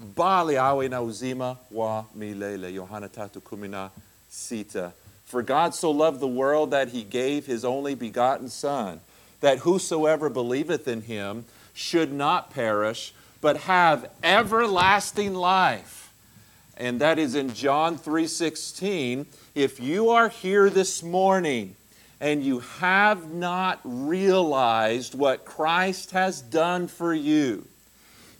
bali awe na uzima wa milele. Yohana tatu kumina sita. For God so loved the world that he gave his only begotten Son, that whosoever believeth in him should not perish, but have everlasting life. And that is in John 3:16. If you are here this morning and you have not realized what Christ has done for you,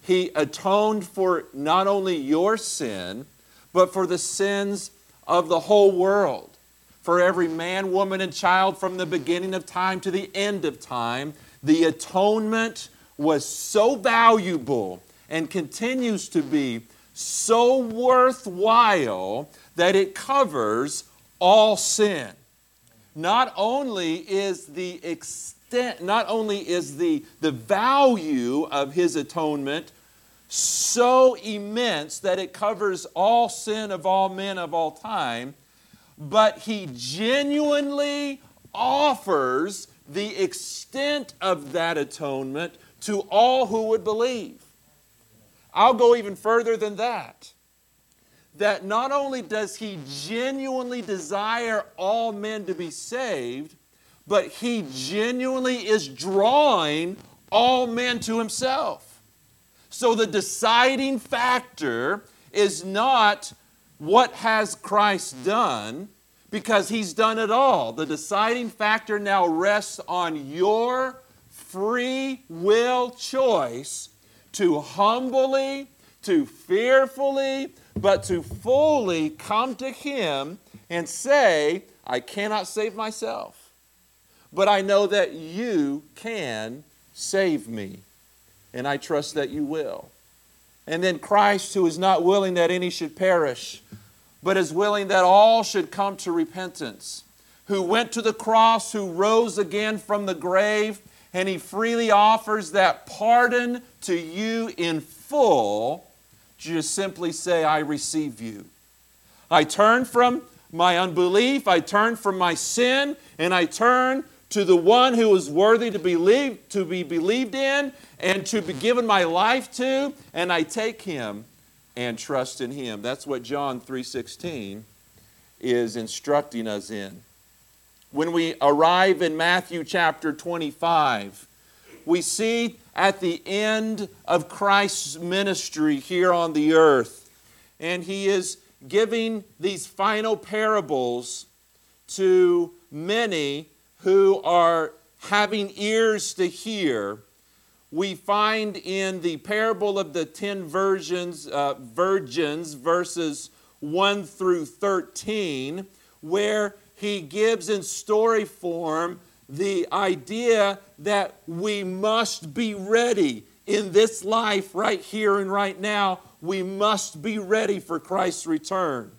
he atoned for not only your sin, but for the sins of the whole world. For every man, woman, and child from the beginning of time to the end of time, the atonement was so valuable and continues to be so worthwhile that it covers all sin. Not only is the extent, not only is the, the value of his atonement so immense that it covers all sin of all men of all time, but he genuinely offers the extent of that atonement to all who would believe. I'll go even further than that. That not only does he genuinely desire all men to be saved, but he genuinely is drawing all men to himself. So the deciding factor is not what has Christ done, because he's done it all. The deciding factor now rests on your free will choice to humbly, to fearfully, but to fully come to Him and say, I cannot save myself, but I know that you can save me, and I trust that you will. And then Christ, who is not willing that any should perish, but is willing that all should come to repentance, who went to the cross, who rose again from the grave, and he freely offers that pardon to you in full. Just simply say, I receive you. I turn from my unbelief, I turn from my sin, and I turn to the one who is worthy to, believe, to be believed in and to be given my life to, and I take him and trust in him. That's what John 3:16 is instructing us in. When we arrive in Matthew chapter 25, we see at the end of Christ's ministry here on the earth, and he is giving these final parables to many who are having ears to hear we find in the parable of the ten virgins, uh, virgins, verses 1 through 13, where he gives in story form the idea that we must be ready in this life, right here and right now. We must be ready for Christ's return.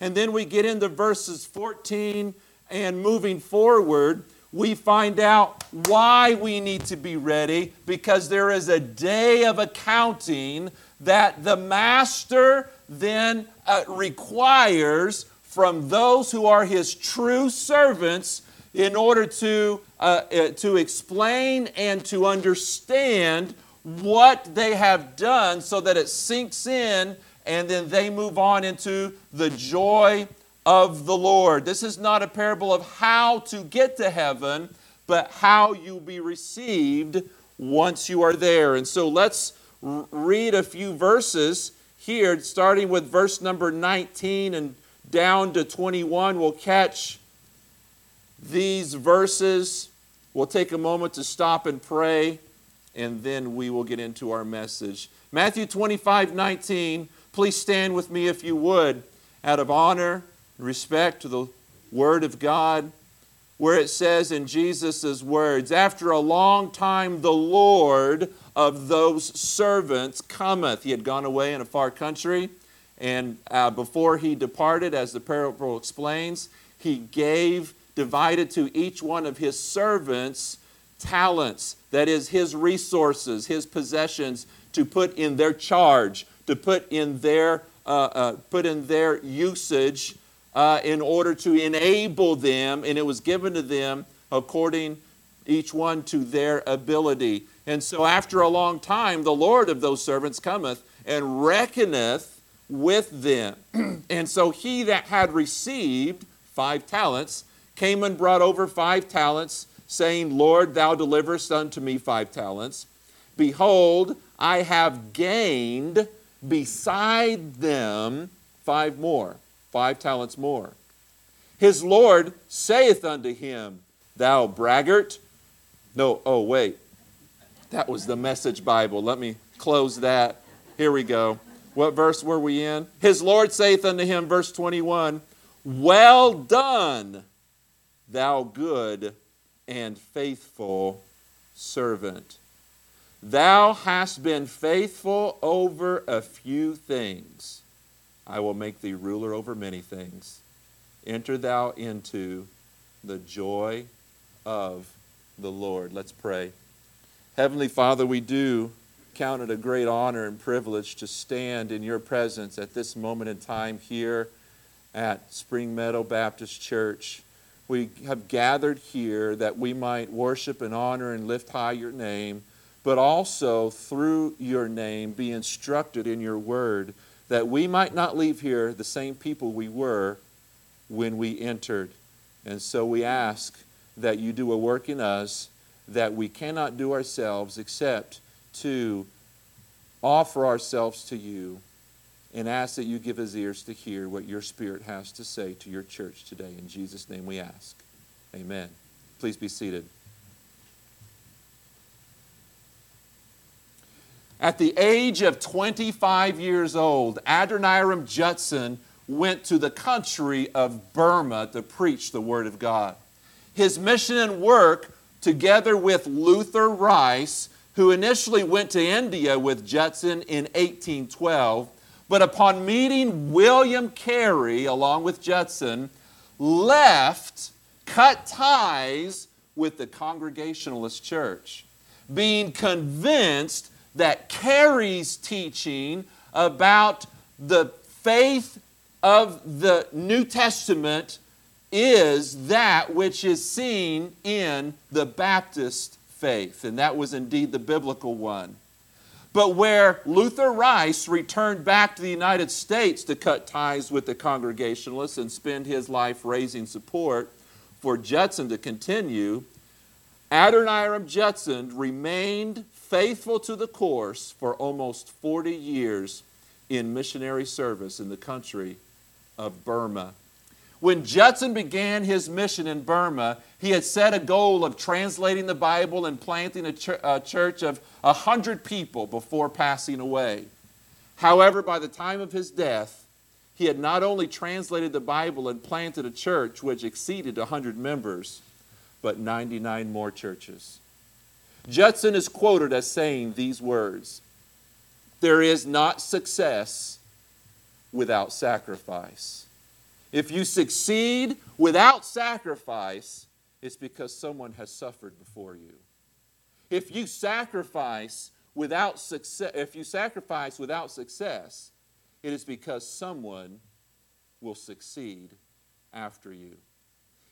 And then we get into verses 14 and moving forward, we find out why we need to be ready because there is a day of accounting that the master then uh, requires from those who are his true servants in order to, uh, uh, to explain and to understand what they have done so that it sinks in and then they move on into the joy of the Lord. This is not a parable of how to get to heaven, but how you'll be received once you are there. And so let's read a few verses here, starting with verse number 19 and down to 21. We'll catch these verses. We'll take a moment to stop and pray, and then we will get into our message. Matthew 25 19. Please stand with me if you would, out of honor respect to the Word of God, where it says in Jesus' words, After a long time, the Lord of those servants cometh. He had gone away in a far country, and uh, before he departed, as the parable explains, he gave, divided to each one of his servants talents, that is, his resources, his possessions, to put in their charge, to put in their, uh, uh, put in their usage uh, in order to enable them, and it was given to them according each one to their ability. And so after a long time, the Lord of those servants cometh and reckoneth with them. and so he that had received five talents came and brought over five talents, saying, Lord, thou deliverest unto me five talents. Behold, I have gained beside them five more, five talents more. His Lord saith unto him, Thou braggart. No, oh, wait. That was the message Bible. Let me close that. Here we go. What verse were we in? His Lord saith unto him, verse 21, Well done, thou good and faithful servant. Thou hast been faithful over a few things. I will make thee ruler over many things. Enter thou into the joy of the Lord. Let's pray. Heavenly Father, we do count it a great honor and privilege to stand in your presence at this moment in time here at Spring Meadow Baptist Church. We have gathered here that we might worship and honor and lift high your name, but also through your name be instructed in your word, that we might not leave here the same people we were when we entered. And so we ask that you do a work in us that we cannot do ourselves except to offer ourselves to you and ask that you give us ears to hear what your Spirit has to say to your church today. In Jesus' name we ask. Amen. Please be seated. At the age of 25 years old, Adoniram Judson went to the country of Burma to preach the Word of God. His mission and work together with Luther Rice, who initially went to India with Judson in 1812, but upon meeting William Carey along with Judson, left, cut ties with the Congregationalist Church, being convinced that Carey's teaching about the faith of the New Testament is that which is seen in the Baptist faith, and that was indeed the biblical one. But where Luther Rice returned back to the United States to cut ties with the Congregationalists and spend his life raising support for Judson to continue, Adoniram Judson remained faithful to the course for almost 40 years in missionary service in the country of Burma. When Judson began his mission in Burma, he had set a goal of translating the Bible and planting a, ch- a church of 100 people before passing away. However, by the time of his death, he had not only translated the Bible and planted a church which exceeded 100 members, but 99 more churches. Judson is quoted as saying these words There is not success without sacrifice. If you succeed without sacrifice, it's because someone has suffered before you. If you sacrifice without success, if you sacrifice without success, it is because someone will succeed after you.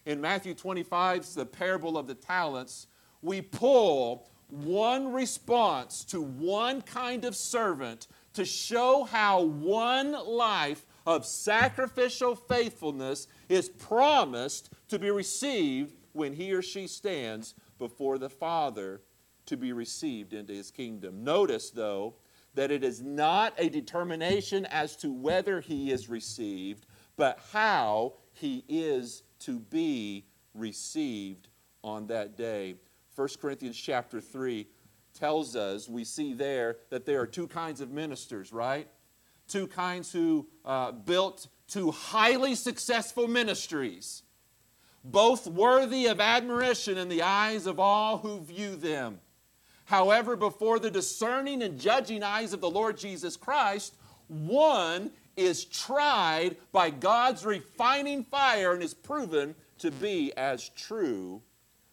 In Matthew 25, the parable of the talents, we pull one response to one kind of servant to show how one life of sacrificial faithfulness is promised to be received when he or she stands before the Father to be received into his kingdom. Notice, though, that it is not a determination as to whether he is received, but how he is to be received on that day. 1 Corinthians chapter 3 tells us, we see there that there are two kinds of ministers, right? Two kinds who uh, built two highly successful ministries, both worthy of admiration in the eyes of all who view them. However, before the discerning and judging eyes of the Lord Jesus Christ, one is tried by God's refining fire and is proven to be as true,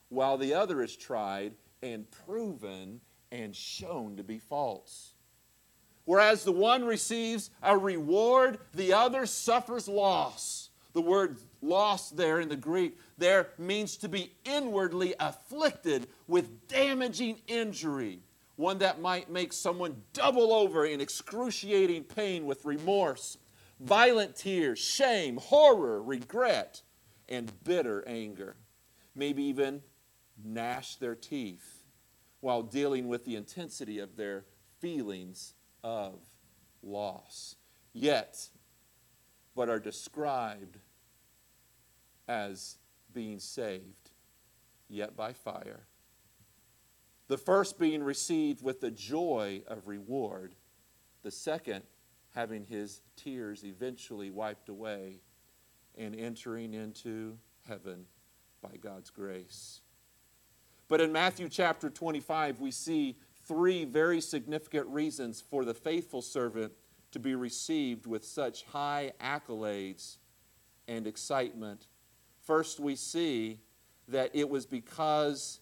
while the other is tried and proven and shown to be false. Whereas the one receives a reward, the other suffers loss. The word loss there in the Greek there means to be inwardly afflicted with damaging injury. one that might make someone double over in excruciating pain with remorse, violent tears, shame, horror, regret, and bitter anger. Maybe even gnash their teeth while dealing with the intensity of their feelings of loss. Yet, but are described as being saved, yet by fire. The first being received with the joy of reward, the second having his tears eventually wiped away and entering into heaven by God's grace. But in Matthew chapter 25, we see three very significant reasons for the faithful servant to be received with such high accolades and excitement. First, we see that it was because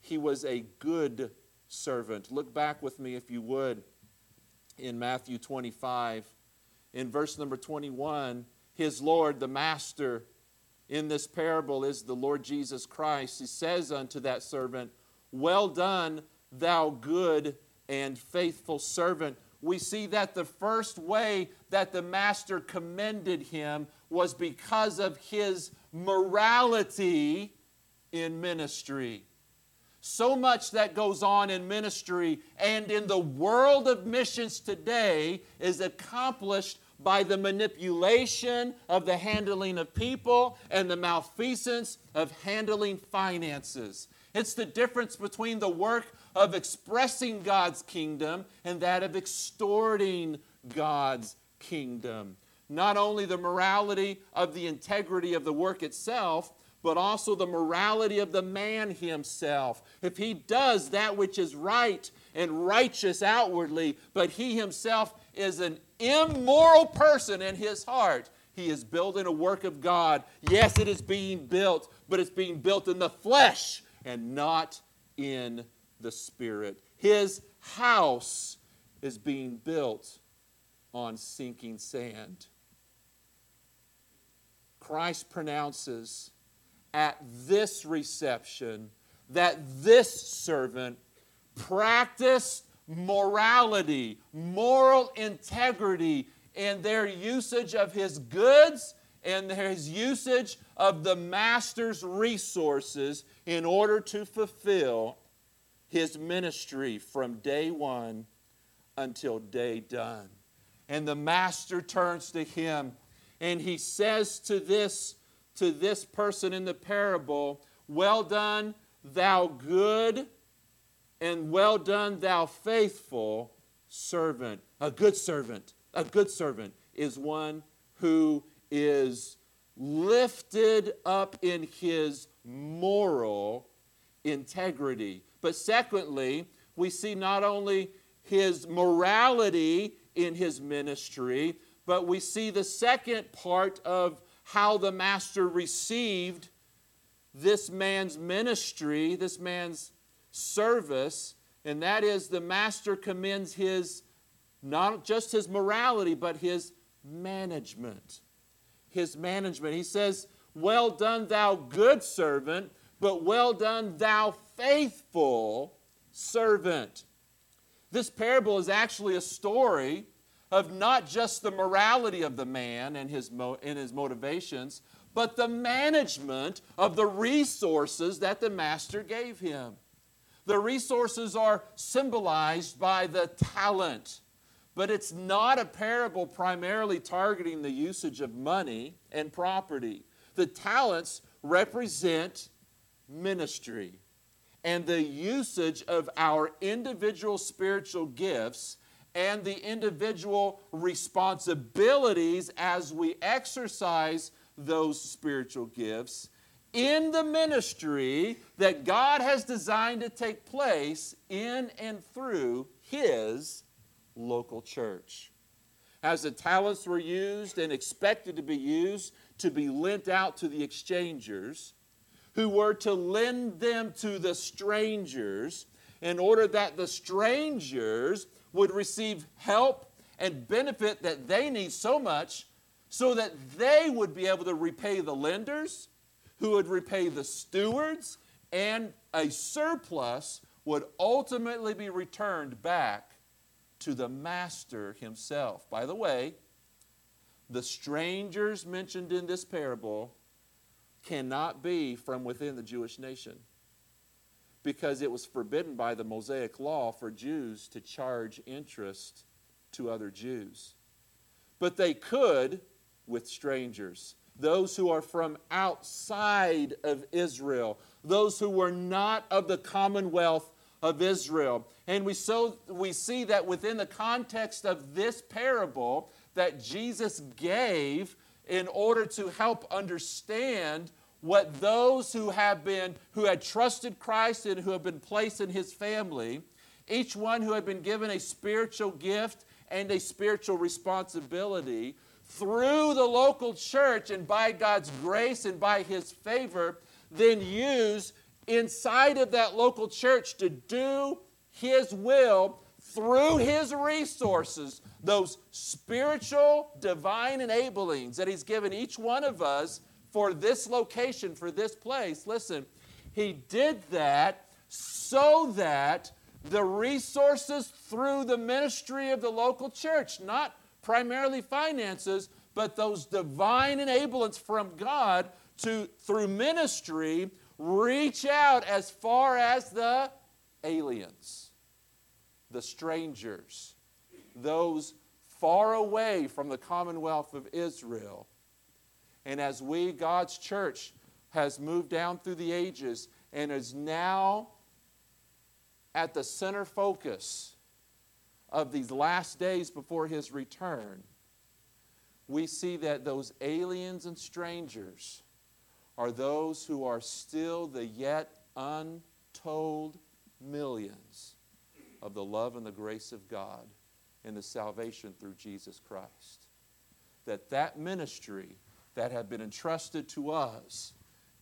he was a good servant. Look back with me, if you would, in Matthew 25. In verse number 21, his Lord, the Master, in this parable is the Lord Jesus Christ. He says unto that servant, Well done, thou good and faithful servant. We see that the first way that the master commended him was because of his morality in ministry. So much that goes on in ministry and in the world of missions today is accomplished by the manipulation of the handling of people and the malfeasance of handling finances. It's the difference between the work of expressing God's kingdom and that of extorting God's kingdom. Not only the morality of the integrity of the work itself, but also the morality of the man himself. If he does that which is right and righteous outwardly, but he himself is an immoral person in his heart, he is building a work of God. Yes, it is being built, but it's being built in the flesh and not in the spirit. His house is being built on sinking sand. Christ pronounces at this reception that this servant practiced morality, moral integrity in their usage of his goods and his usage of the master's resources in order to fulfill his ministry from day one until day done. And the master turns to him and he says to this to this person in the parable, "Well done, thou good and well done, thou faithful servant. A good servant, a good servant is one who is lifted up in his moral integrity. But secondly, we see not only his morality in his ministry, but we see the second part of how the master received this man's ministry, this man's service, and that is the master commends his, not just his morality, but his management. His management. He says, Well done, thou good servant, but well done, thou faithful servant. This parable is actually a story of not just the morality of the man and his, mo- and his motivations, but the management of the resources that the master gave him. The resources are symbolized by the talent, but it's not a parable primarily targeting the usage of money and property. The talents represent ministry and the usage of our individual spiritual gifts and the individual responsibilities as we exercise those spiritual gifts in the ministry that God has designed to take place in and through His local church. As the talents were used and expected to be used to be lent out to the exchangers, who were to lend them to the strangers in order that the strangers would receive help and benefit that they need so much so that they would be able to repay the lenders who would repay the stewards, and a surplus would ultimately be returned back to the master himself. By the way, the strangers mentioned in this parable cannot be from within the Jewish nation because it was forbidden by the Mosaic law for Jews to charge interest to other Jews. But they could with strangers, those who are from outside of Israel, those who were not of the commonwealth of Israel. And we, so, we see that within the context of this parable that Jesus gave in order to help understand what those who have been who had trusted Christ and who have been placed in his family, each one who had been given a spiritual gift and a spiritual responsibility through the local church and by God's grace and by his favor, then use inside of that local church to do his will through his resources, those spiritual divine enablings that he's given each one of us for this location, for this place. Listen, he did that so that the resources through the ministry of the local church, not primarily finances, but those divine enablements from God to through ministry reach out as far as the aliens, the strangers, those far away from the commonwealth of Israel. And as we, God's church, has moved down through the ages and is now at the center focus of these last days before his return, we see that those aliens and strangers are those who are still the yet untold millions of the love and the grace of God and the salvation through Jesus Christ. That that ministry that have been entrusted to us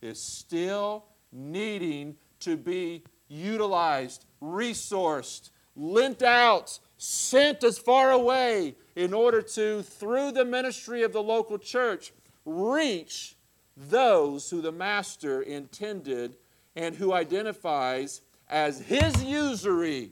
is still needing to be utilized, resourced, lent out, sent as far away in order to, through the ministry of the local church, reach those who the Master intended and who identifies as his usury.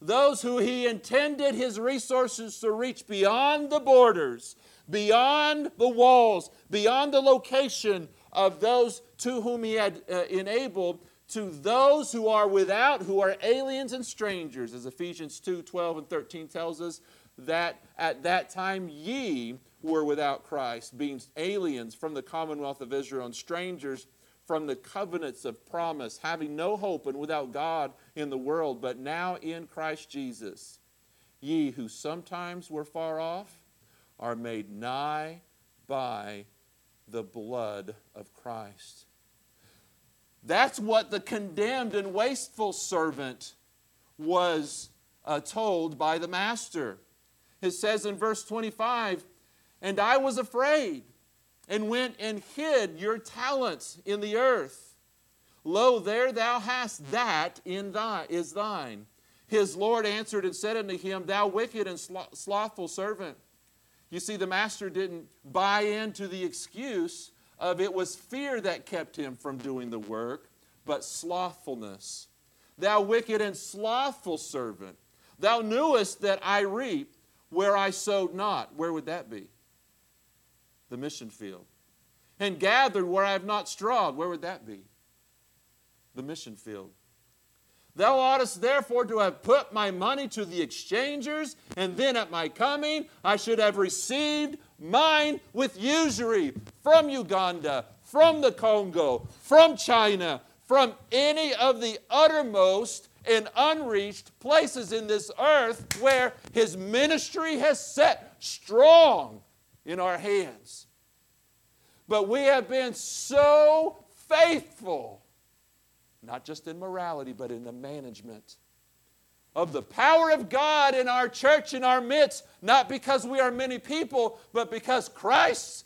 Those who he intended his resources to reach beyond the borders, beyond the walls, beyond the location of those to whom he had uh, enabled, to those who are without, who are aliens and strangers, as Ephesians 2 12 and 13 tells us, that at that time ye were without Christ, being aliens from the commonwealth of Israel and strangers from the covenants of promise, having no hope and without God in the world, but now in Christ Jesus. Ye who sometimes were far off, are made nigh by the blood of Christ. That's what the condemned and wasteful servant was uh, told by the master. It says in verse 25, And I was afraid and went and hid your talents in the earth. Lo, there thou hast that in thy, is thine. His Lord answered and said unto him, Thou wicked and slothful servant. You see, the master didn't buy into the excuse of it was fear that kept him from doing the work, but slothfulness. Thou wicked and slothful servant, thou knewest that I reap where I sowed not. Where would that be? The mission field. And gathered where I have not strawed. Where would that be? The mission field. Thou oughtest therefore to have put my money to the exchangers, and then at my coming I should have received mine with usury from Uganda, from the Congo, from China, from any of the uttermost and unreached places in this earth where his ministry has set strong in our hands. But we have been so faithful not just in morality, but in the management of the power of God in our church, in our midst, not because we are many people, but because Christ's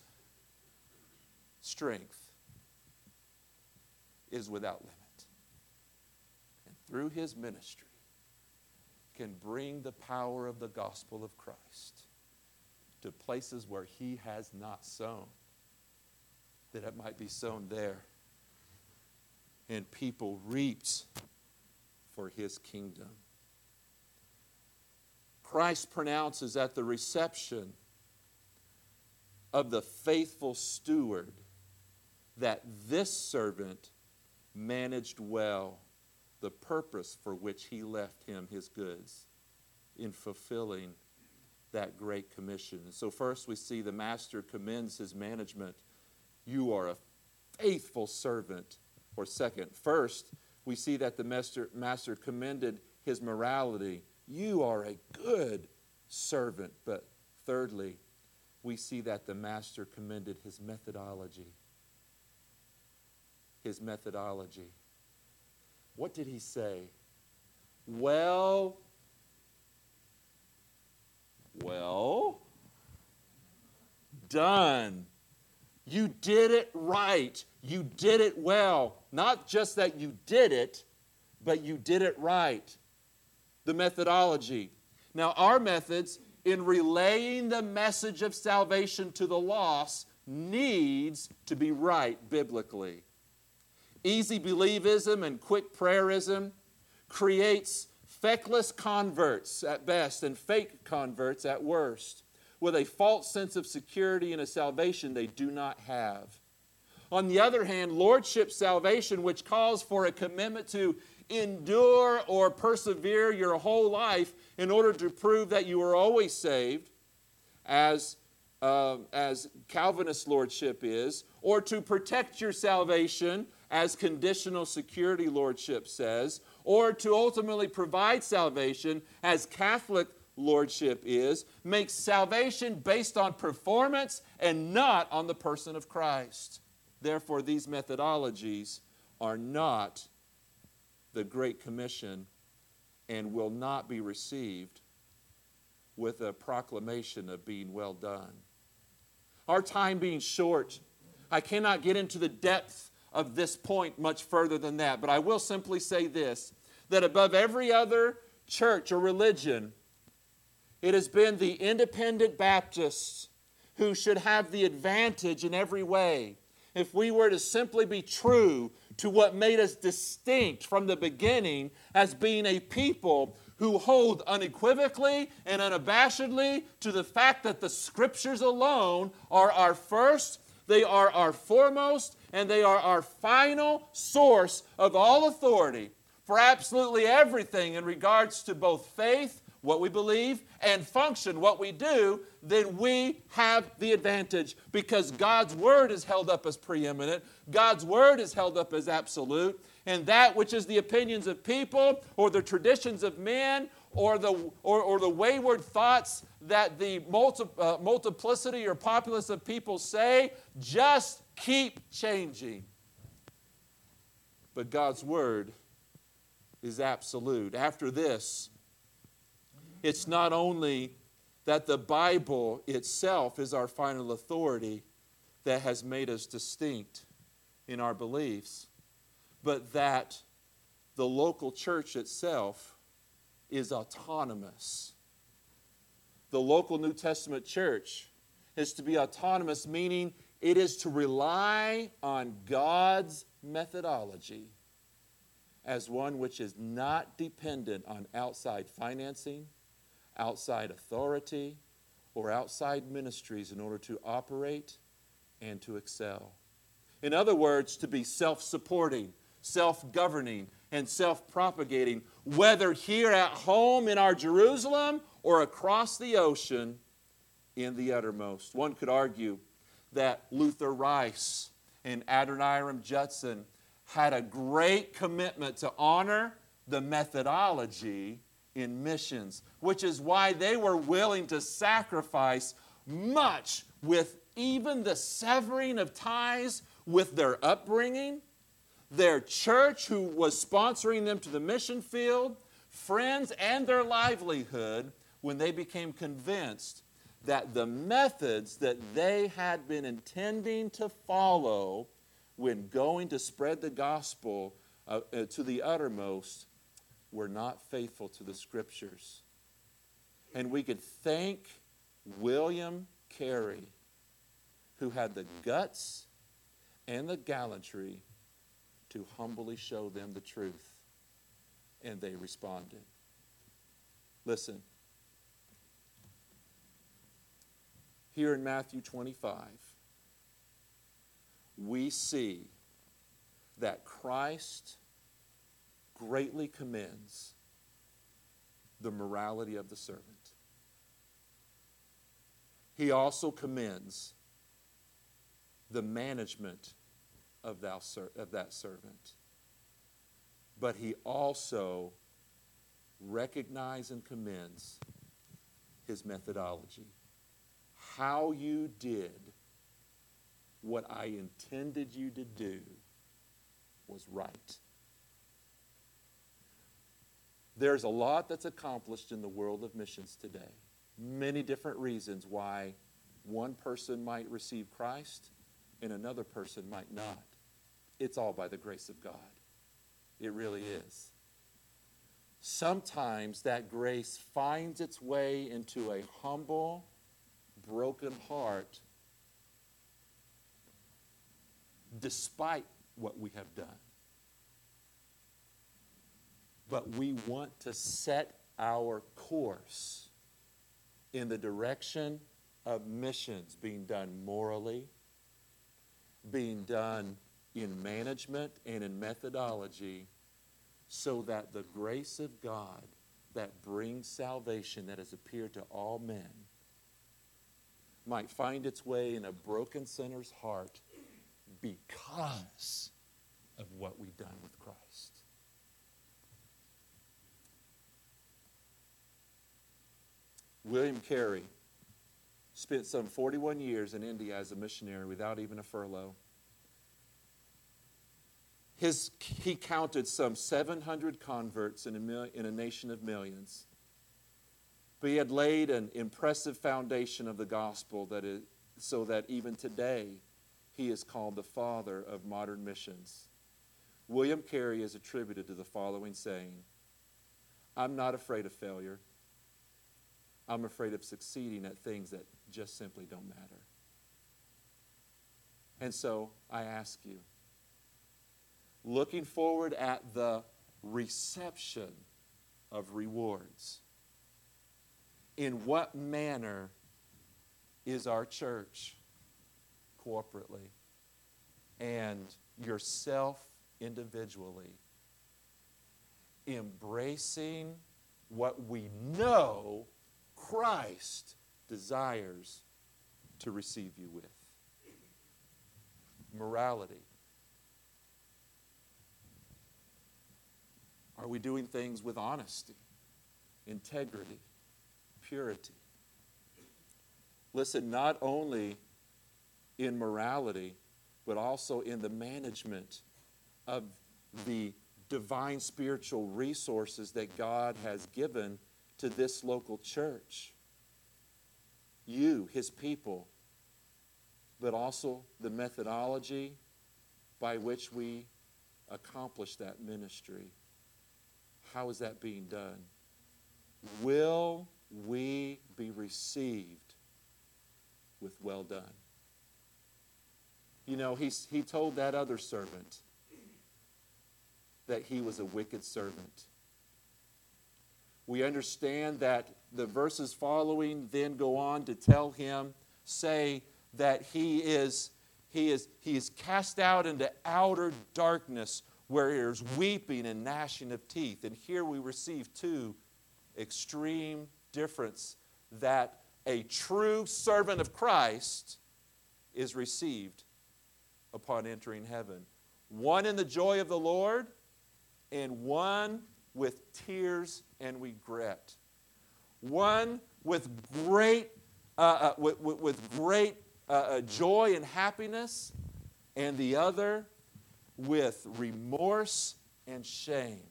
strength is without limit. And through his ministry, can bring the power of the gospel of Christ to places where he has not sown, that it might be sown there and people reaped for his kingdom. Christ pronounces at the reception of the faithful steward that this servant managed well the purpose for which he left him his goods in fulfilling that great commission. so, first, we see the master commends his management. You are a faithful servant. Or, second, first, we see that the master, master commended his morality. You are a good servant. But, thirdly, we see that the master commended his methodology. His methodology. What did he say? Well, well done. You did it right. You did it well. Not just that you did it, but you did it right. The methodology. Now, our methods in relaying the message of salvation to the lost needs to be right biblically. Easy believism and quick prayerism creates feckless converts at best and fake converts at worst with a false sense of security and a salvation they do not have. On the other hand, lordship salvation, which calls for a commitment to endure or persevere your whole life in order to prove that you are always saved, as, uh, as Calvinist lordship is, or to protect your salvation, as conditional security lordship says, or to ultimately provide salvation, as Catholic lordship is, makes salvation based on performance and not on the person of Christ. Therefore, these methodologies are not the Great Commission and will not be received with a proclamation of being well done. Our time being short, I cannot get into the depth of this point much further than that, but I will simply say this that above every other church or religion, it has been the independent Baptists who should have the advantage in every way. If we were to simply be true to what made us distinct from the beginning as being a people who hold unequivocally and unabashedly to the fact that the scriptures alone are our first, they are our foremost, and they are our final source of all authority for absolutely everything in regards to both faith what we believe, and function what we do, then we have the advantage because God's word is held up as preeminent, God's word is held up as absolute, and that which is the opinions of people or the traditions of men or the, or, or the wayward thoughts that the multi, uh, multiplicity or populace of people say, just keep changing. But God's word is absolute. After this, it's not only that the Bible itself is our final authority that has made us distinct in our beliefs, but that the local church itself is autonomous. The local New Testament church is to be autonomous, meaning it is to rely on God's methodology as one which is not dependent on outside financing outside authority or outside ministries in order to operate and to excel. In other words, to be self supporting, self governing, and self propagating, whether here at home in our Jerusalem or across the ocean in the uttermost. One could argue that Luther Rice and Adoniram Judson had a great commitment to honor the methodology in missions, which is why they were willing to sacrifice much with even the severing of ties with their upbringing, their church who was sponsoring them to the mission field, friends, and their livelihood when they became convinced that the methods that they had been intending to follow when going to spread the gospel uh, uh, to the uttermost were not faithful to the scriptures. And we could thank William Carey, who had the guts and the gallantry to humbly show them the truth. And they responded. Listen. Here in Matthew 25, we see that Christ greatly commends the morality of the servant. He also commends the management of, that servant. But he also recognizes and commends his methodology. How you did what I intended you to do was right. There's a lot that's accomplished in the world of missions today. Many different reasons why one person might receive Christ and another person might not. It's all by the grace of God. It really is. Sometimes that grace finds its way into a humble, broken heart despite what we have done. But we want to set our course in the direction of missions being done morally, being done in management and in methodology, so that the grace of God that brings salvation that has appeared to all men might find its way in a broken sinner's heart because of what we've done with Christ. William Carey spent some 41 years in India as a missionary without even a furlough. His, he counted some 700 converts in a, mil, in a nation of millions. But he had laid an impressive foundation of the gospel that is, so that even today he is called the father of modern missions. William Carey is attributed to the following saying I'm not afraid of failure. I'm afraid of succeeding at things that just simply don't matter. And so I ask you, looking forward at the reception of rewards, in what manner is our church corporately and yourself individually embracing what we know Christ desires to receive you with morality. Are we doing things with honesty, integrity, purity? Listen, not only in morality, but also in the management of the divine spiritual resources that God has given to this local church. You, his people, but also the methodology by which we accomplish that ministry. How is that being done? Will we be received with well done? You know, he, he told that other servant that he was a wicked servant. We understand that the verses following then go on to tell him, say that he is, he is, he is cast out into outer darkness where there's weeping and gnashing of teeth. And here we receive two extreme difference that a true servant of Christ is received upon entering heaven. One in the joy of the Lord, and one with tears and regret. One with great, uh, uh, with, with, with, great uh, uh, joy and happiness, and the other with remorse and shame.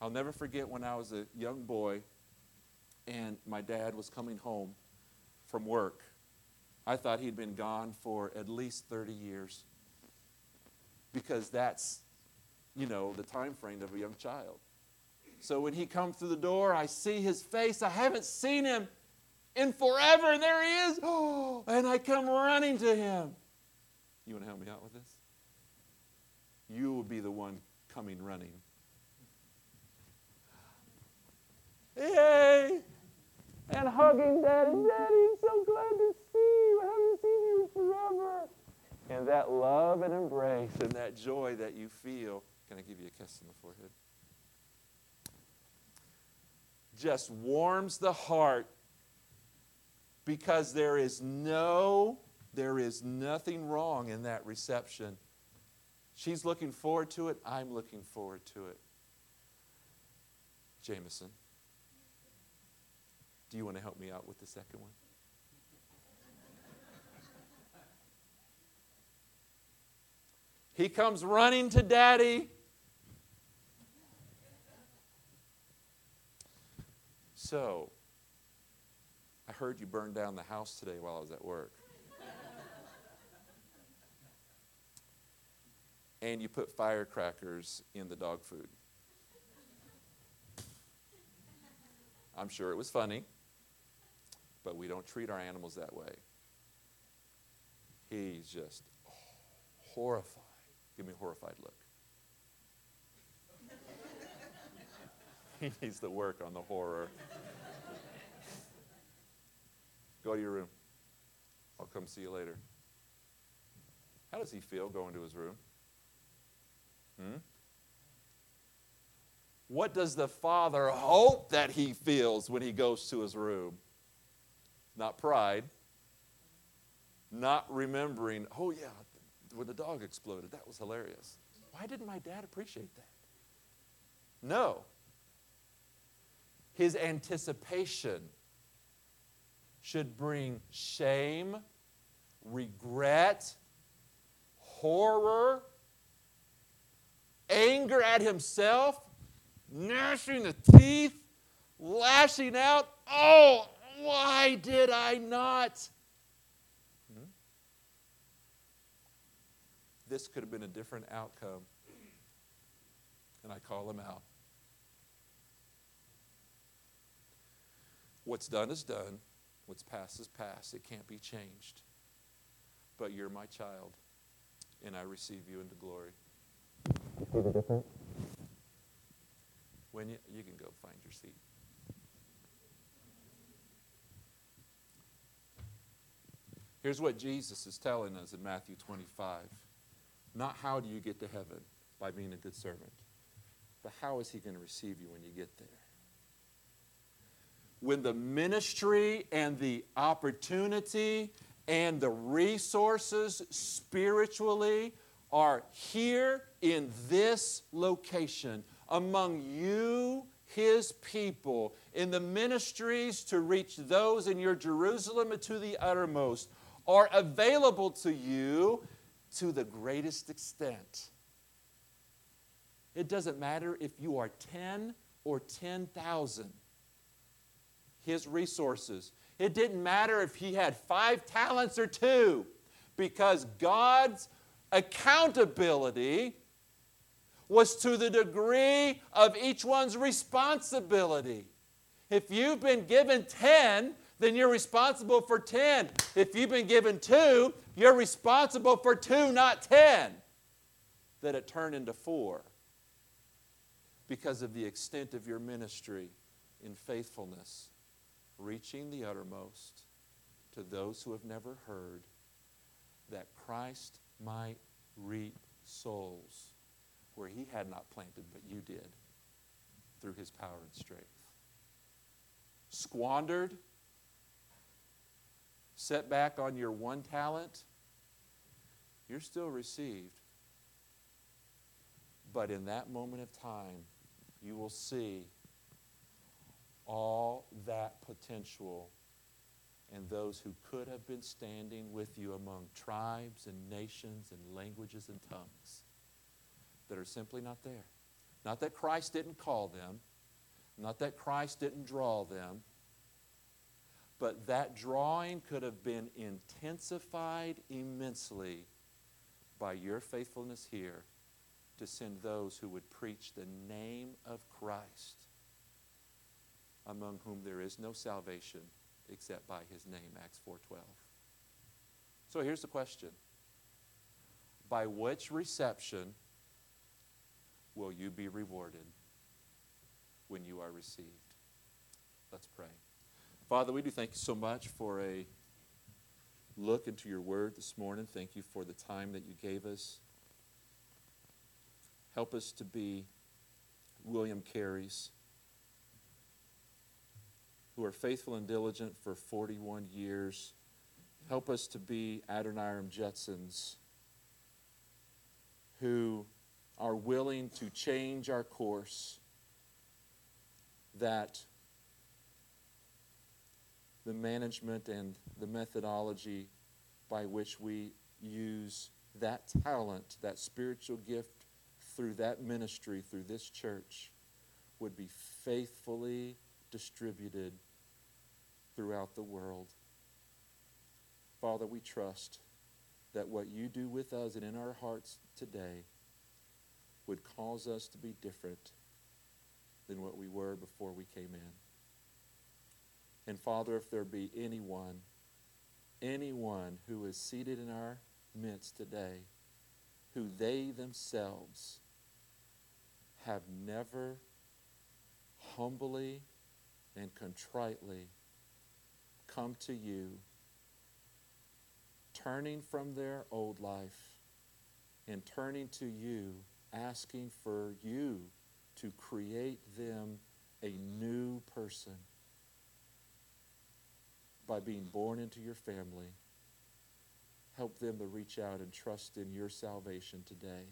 I'll never forget when I was a young boy and my dad was coming home from work I thought he'd been gone for at least 30 years because that's, you know, the time frame of a young child. So when he comes through the door, I see his face. I haven't seen him in forever, and there he is. Oh, and I come running to him. You want to help me out with this? You will be the one coming running. Yay! And hugging Daddy. Daddy, so glad to see you. I haven't seen you forever. And that love and embrace and that joy that you feel. Can I give you a kiss on the forehead? Just warms the heart because there is no, there is nothing wrong in that reception. She's looking forward to it. I'm looking forward to it. Jameson, do you want to help me out with the second one? He comes running to daddy. So, I heard you burned down the house today while I was at work. and you put firecrackers in the dog food. I'm sure it was funny, but we don't treat our animals that way. He's just horrified. Give me a horrified look. He needs to work on the horror. Go to your room. I'll come see you later. How does he feel going to his room? Hmm? What does the father hope that he feels when he goes to his room? Not pride, not remembering, oh, yeah, when the dog exploded, that was hilarious. Why didn't my dad appreciate that? No. His anticipation should bring shame, regret, horror, anger at himself, gnashing the teeth, lashing out. Oh, why did I not? Hmm? This could have been a different outcome. And I call him out. What's done is done. What's past is past. It can't be changed. But you're my child, and I receive you into glory. You see the difference? When you, you can go find your seat. Here's what Jesus is telling us in Matthew 25. Not how do you get to heaven by being a good servant, but how is he going to receive you when you get there? When the ministry and the opportunity and the resources spiritually are here in this location among you, his people, in the ministries to reach those in your Jerusalem to the uttermost, are available to you to the greatest extent. It doesn't matter if you are 10 or 10,000. His resources. It didn't matter if he had five talents or two, because God's accountability was to the degree of each one's responsibility. If you've been given 10, then you're responsible for 10. If you've been given 2, you're responsible for 2, not 10. That it turned into 4 because of the extent of your ministry in faithfulness, reaching the uttermost to those who have never heard, that Christ might reap souls where he had not planted, but you did through his power and strength. Squandered, set back on your one talent, you're still received. But in that moment of time, you will see all that potential and those who could have been standing with you among tribes and nations and languages and tongues that are simply not there. Not that Christ didn't call them, not that Christ didn't draw them, but that drawing could have been intensified immensely by your faithfulness here to send those who would preach the name of Christ, among whom there is no salvation except by his name, Acts 4:12. So here's the question. By which reception will you be rewarded when you are received? Let's pray. Father, we do thank you so much for a look into your word this morning. Thank you for the time that you gave us. Help us to be William Careys, who are faithful and diligent for 41 years. Help us to be Adoniram Judsons, who are willing to change our course, that the management and the methodology by which we use that talent, that spiritual gift through that ministry, through this church, would be faithfully distributed throughout the world. Father, we trust that what you do with us and in our hearts today would cause us to be different than what we were before we came in. And Father, if there be anyone, anyone who is seated in our midst today, who they themselves have never humbly and contritely come to you, turning from their old life and turning to you, asking for you to create them a new person by being born into your family. Help them to reach out and trust in your salvation today.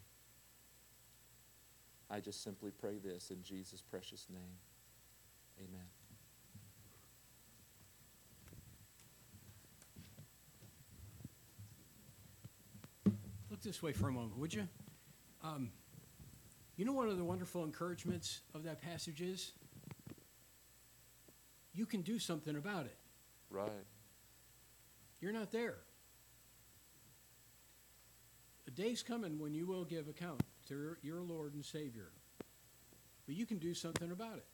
I just simply pray this in Jesus' precious name. Amen. This way for a moment, would you? Um, you know, one of the wonderful encouragements of that passage is you can do something about it. Right. You're not there. A day's coming when you will give account to your Lord and Savior. But you can do something about it.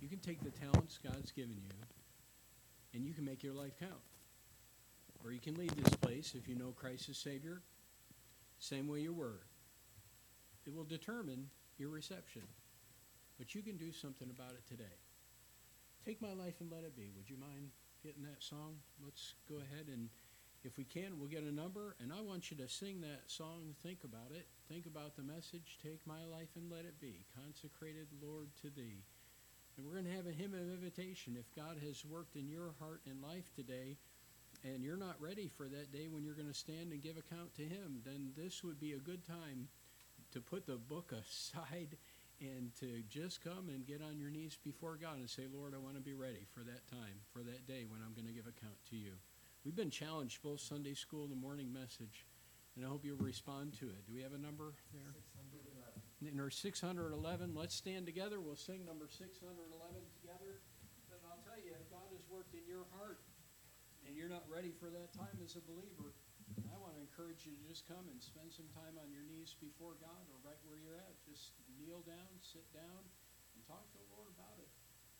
You can take the talents God's given you and you can make your life count. Or you can leave this place if you know Christ as Savior, same way you were. It will determine your reception. But you can do something about it today. Take my life and let it be. Would you mind getting that song? Let's go ahead and, if we can, we'll get a number. And I want you to sing that song. Think about it. Think about the message. Take my life and let it be. Consecrated, Lord, to thee. And we're going to have a hymn of invitation. If God has worked in your heart and life today, and you're not ready for that day when you're going to stand and give account to Him, then this would be a good time to put the book aside and to just come and get on your knees before God and say, Lord, I want to be ready for that time, for that day when I'm going to give account to you. We've been challenged both Sunday school and the morning message, and I hope you'll respond to it. Do we have a number there? 611. Number 611. Let's stand together. We'll sing number 611 together. Then I'll tell you, God has worked in your heart and you're not ready for that time as a believer, I want to encourage you to just come and spend some time on your knees before God or right where you're at. Just kneel down, sit down, and talk to the Lord about it.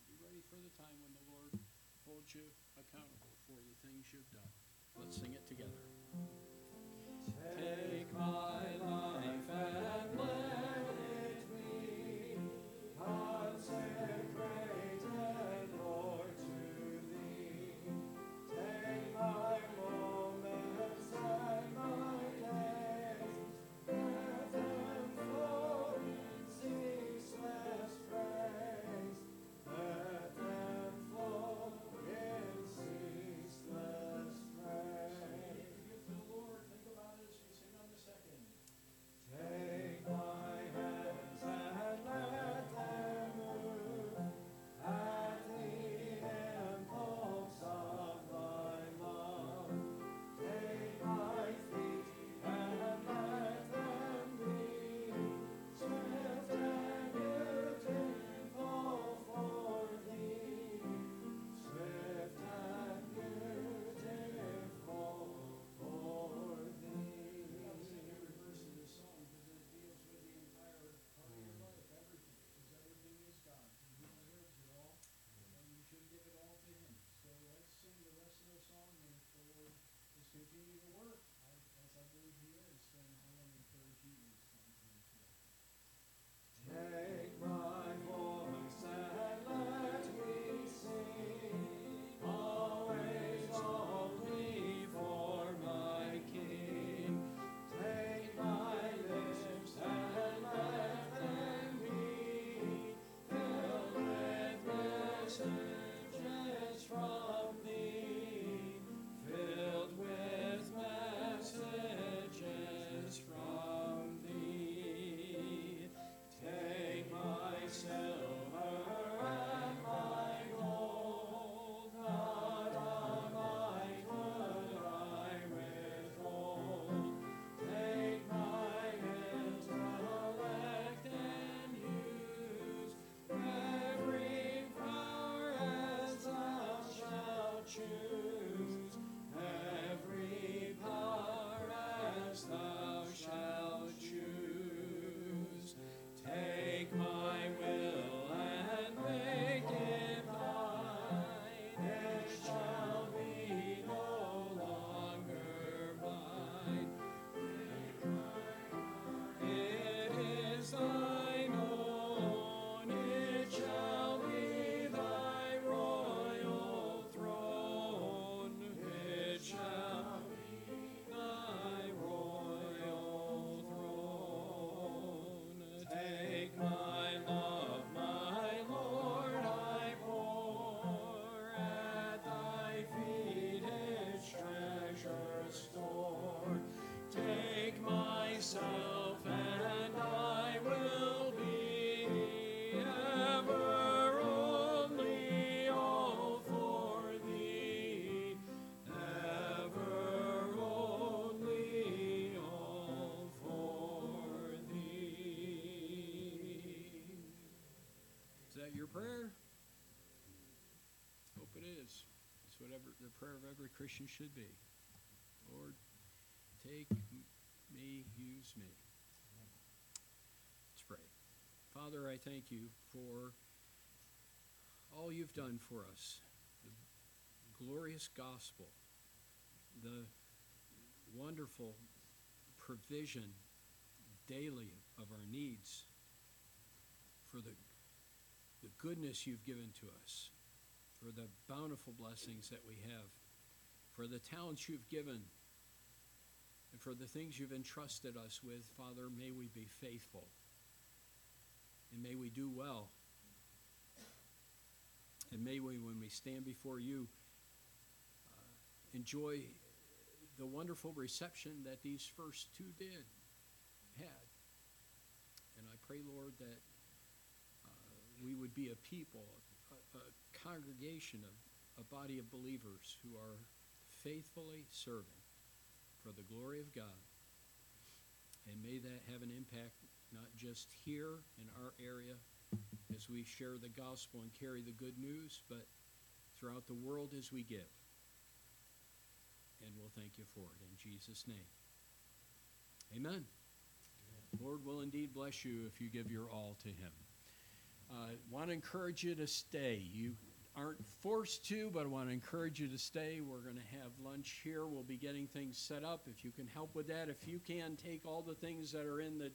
Be ready for the time when the Lord holds you accountable for the things you've done. Let's sing it together. Take my life and let it be consecrated, prayer of every Christian should be. Lord, take me, use me. Let's pray. Father, I thank you for all you've done for us, the glorious gospel, the wonderful provision daily of our needs, for the, the goodness you've given to us, for the bountiful blessings that we have, for the talents you've given, and for the things you've entrusted us with. Father, may we be faithful, and may we do well. And may we, when we stand before you, uh, enjoy the wonderful reception that these first two did, had. And I pray, Lord, that uh, we would be a people, congregation, of, a body of believers who are faithfully serving for the glory of God. And may that have an impact not just here in our area as we share the gospel and carry the good news, but throughout the world as we give. And we'll thank you for it in Jesus' name. Amen. Lord will indeed bless you if you give your all to Him. Uh, want to encourage you to stay. You aren't forced to, but I want to encourage you to stay. We're going to have lunch here. We'll be getting things set up. If you can help with that, if you can take all the things that are in the, the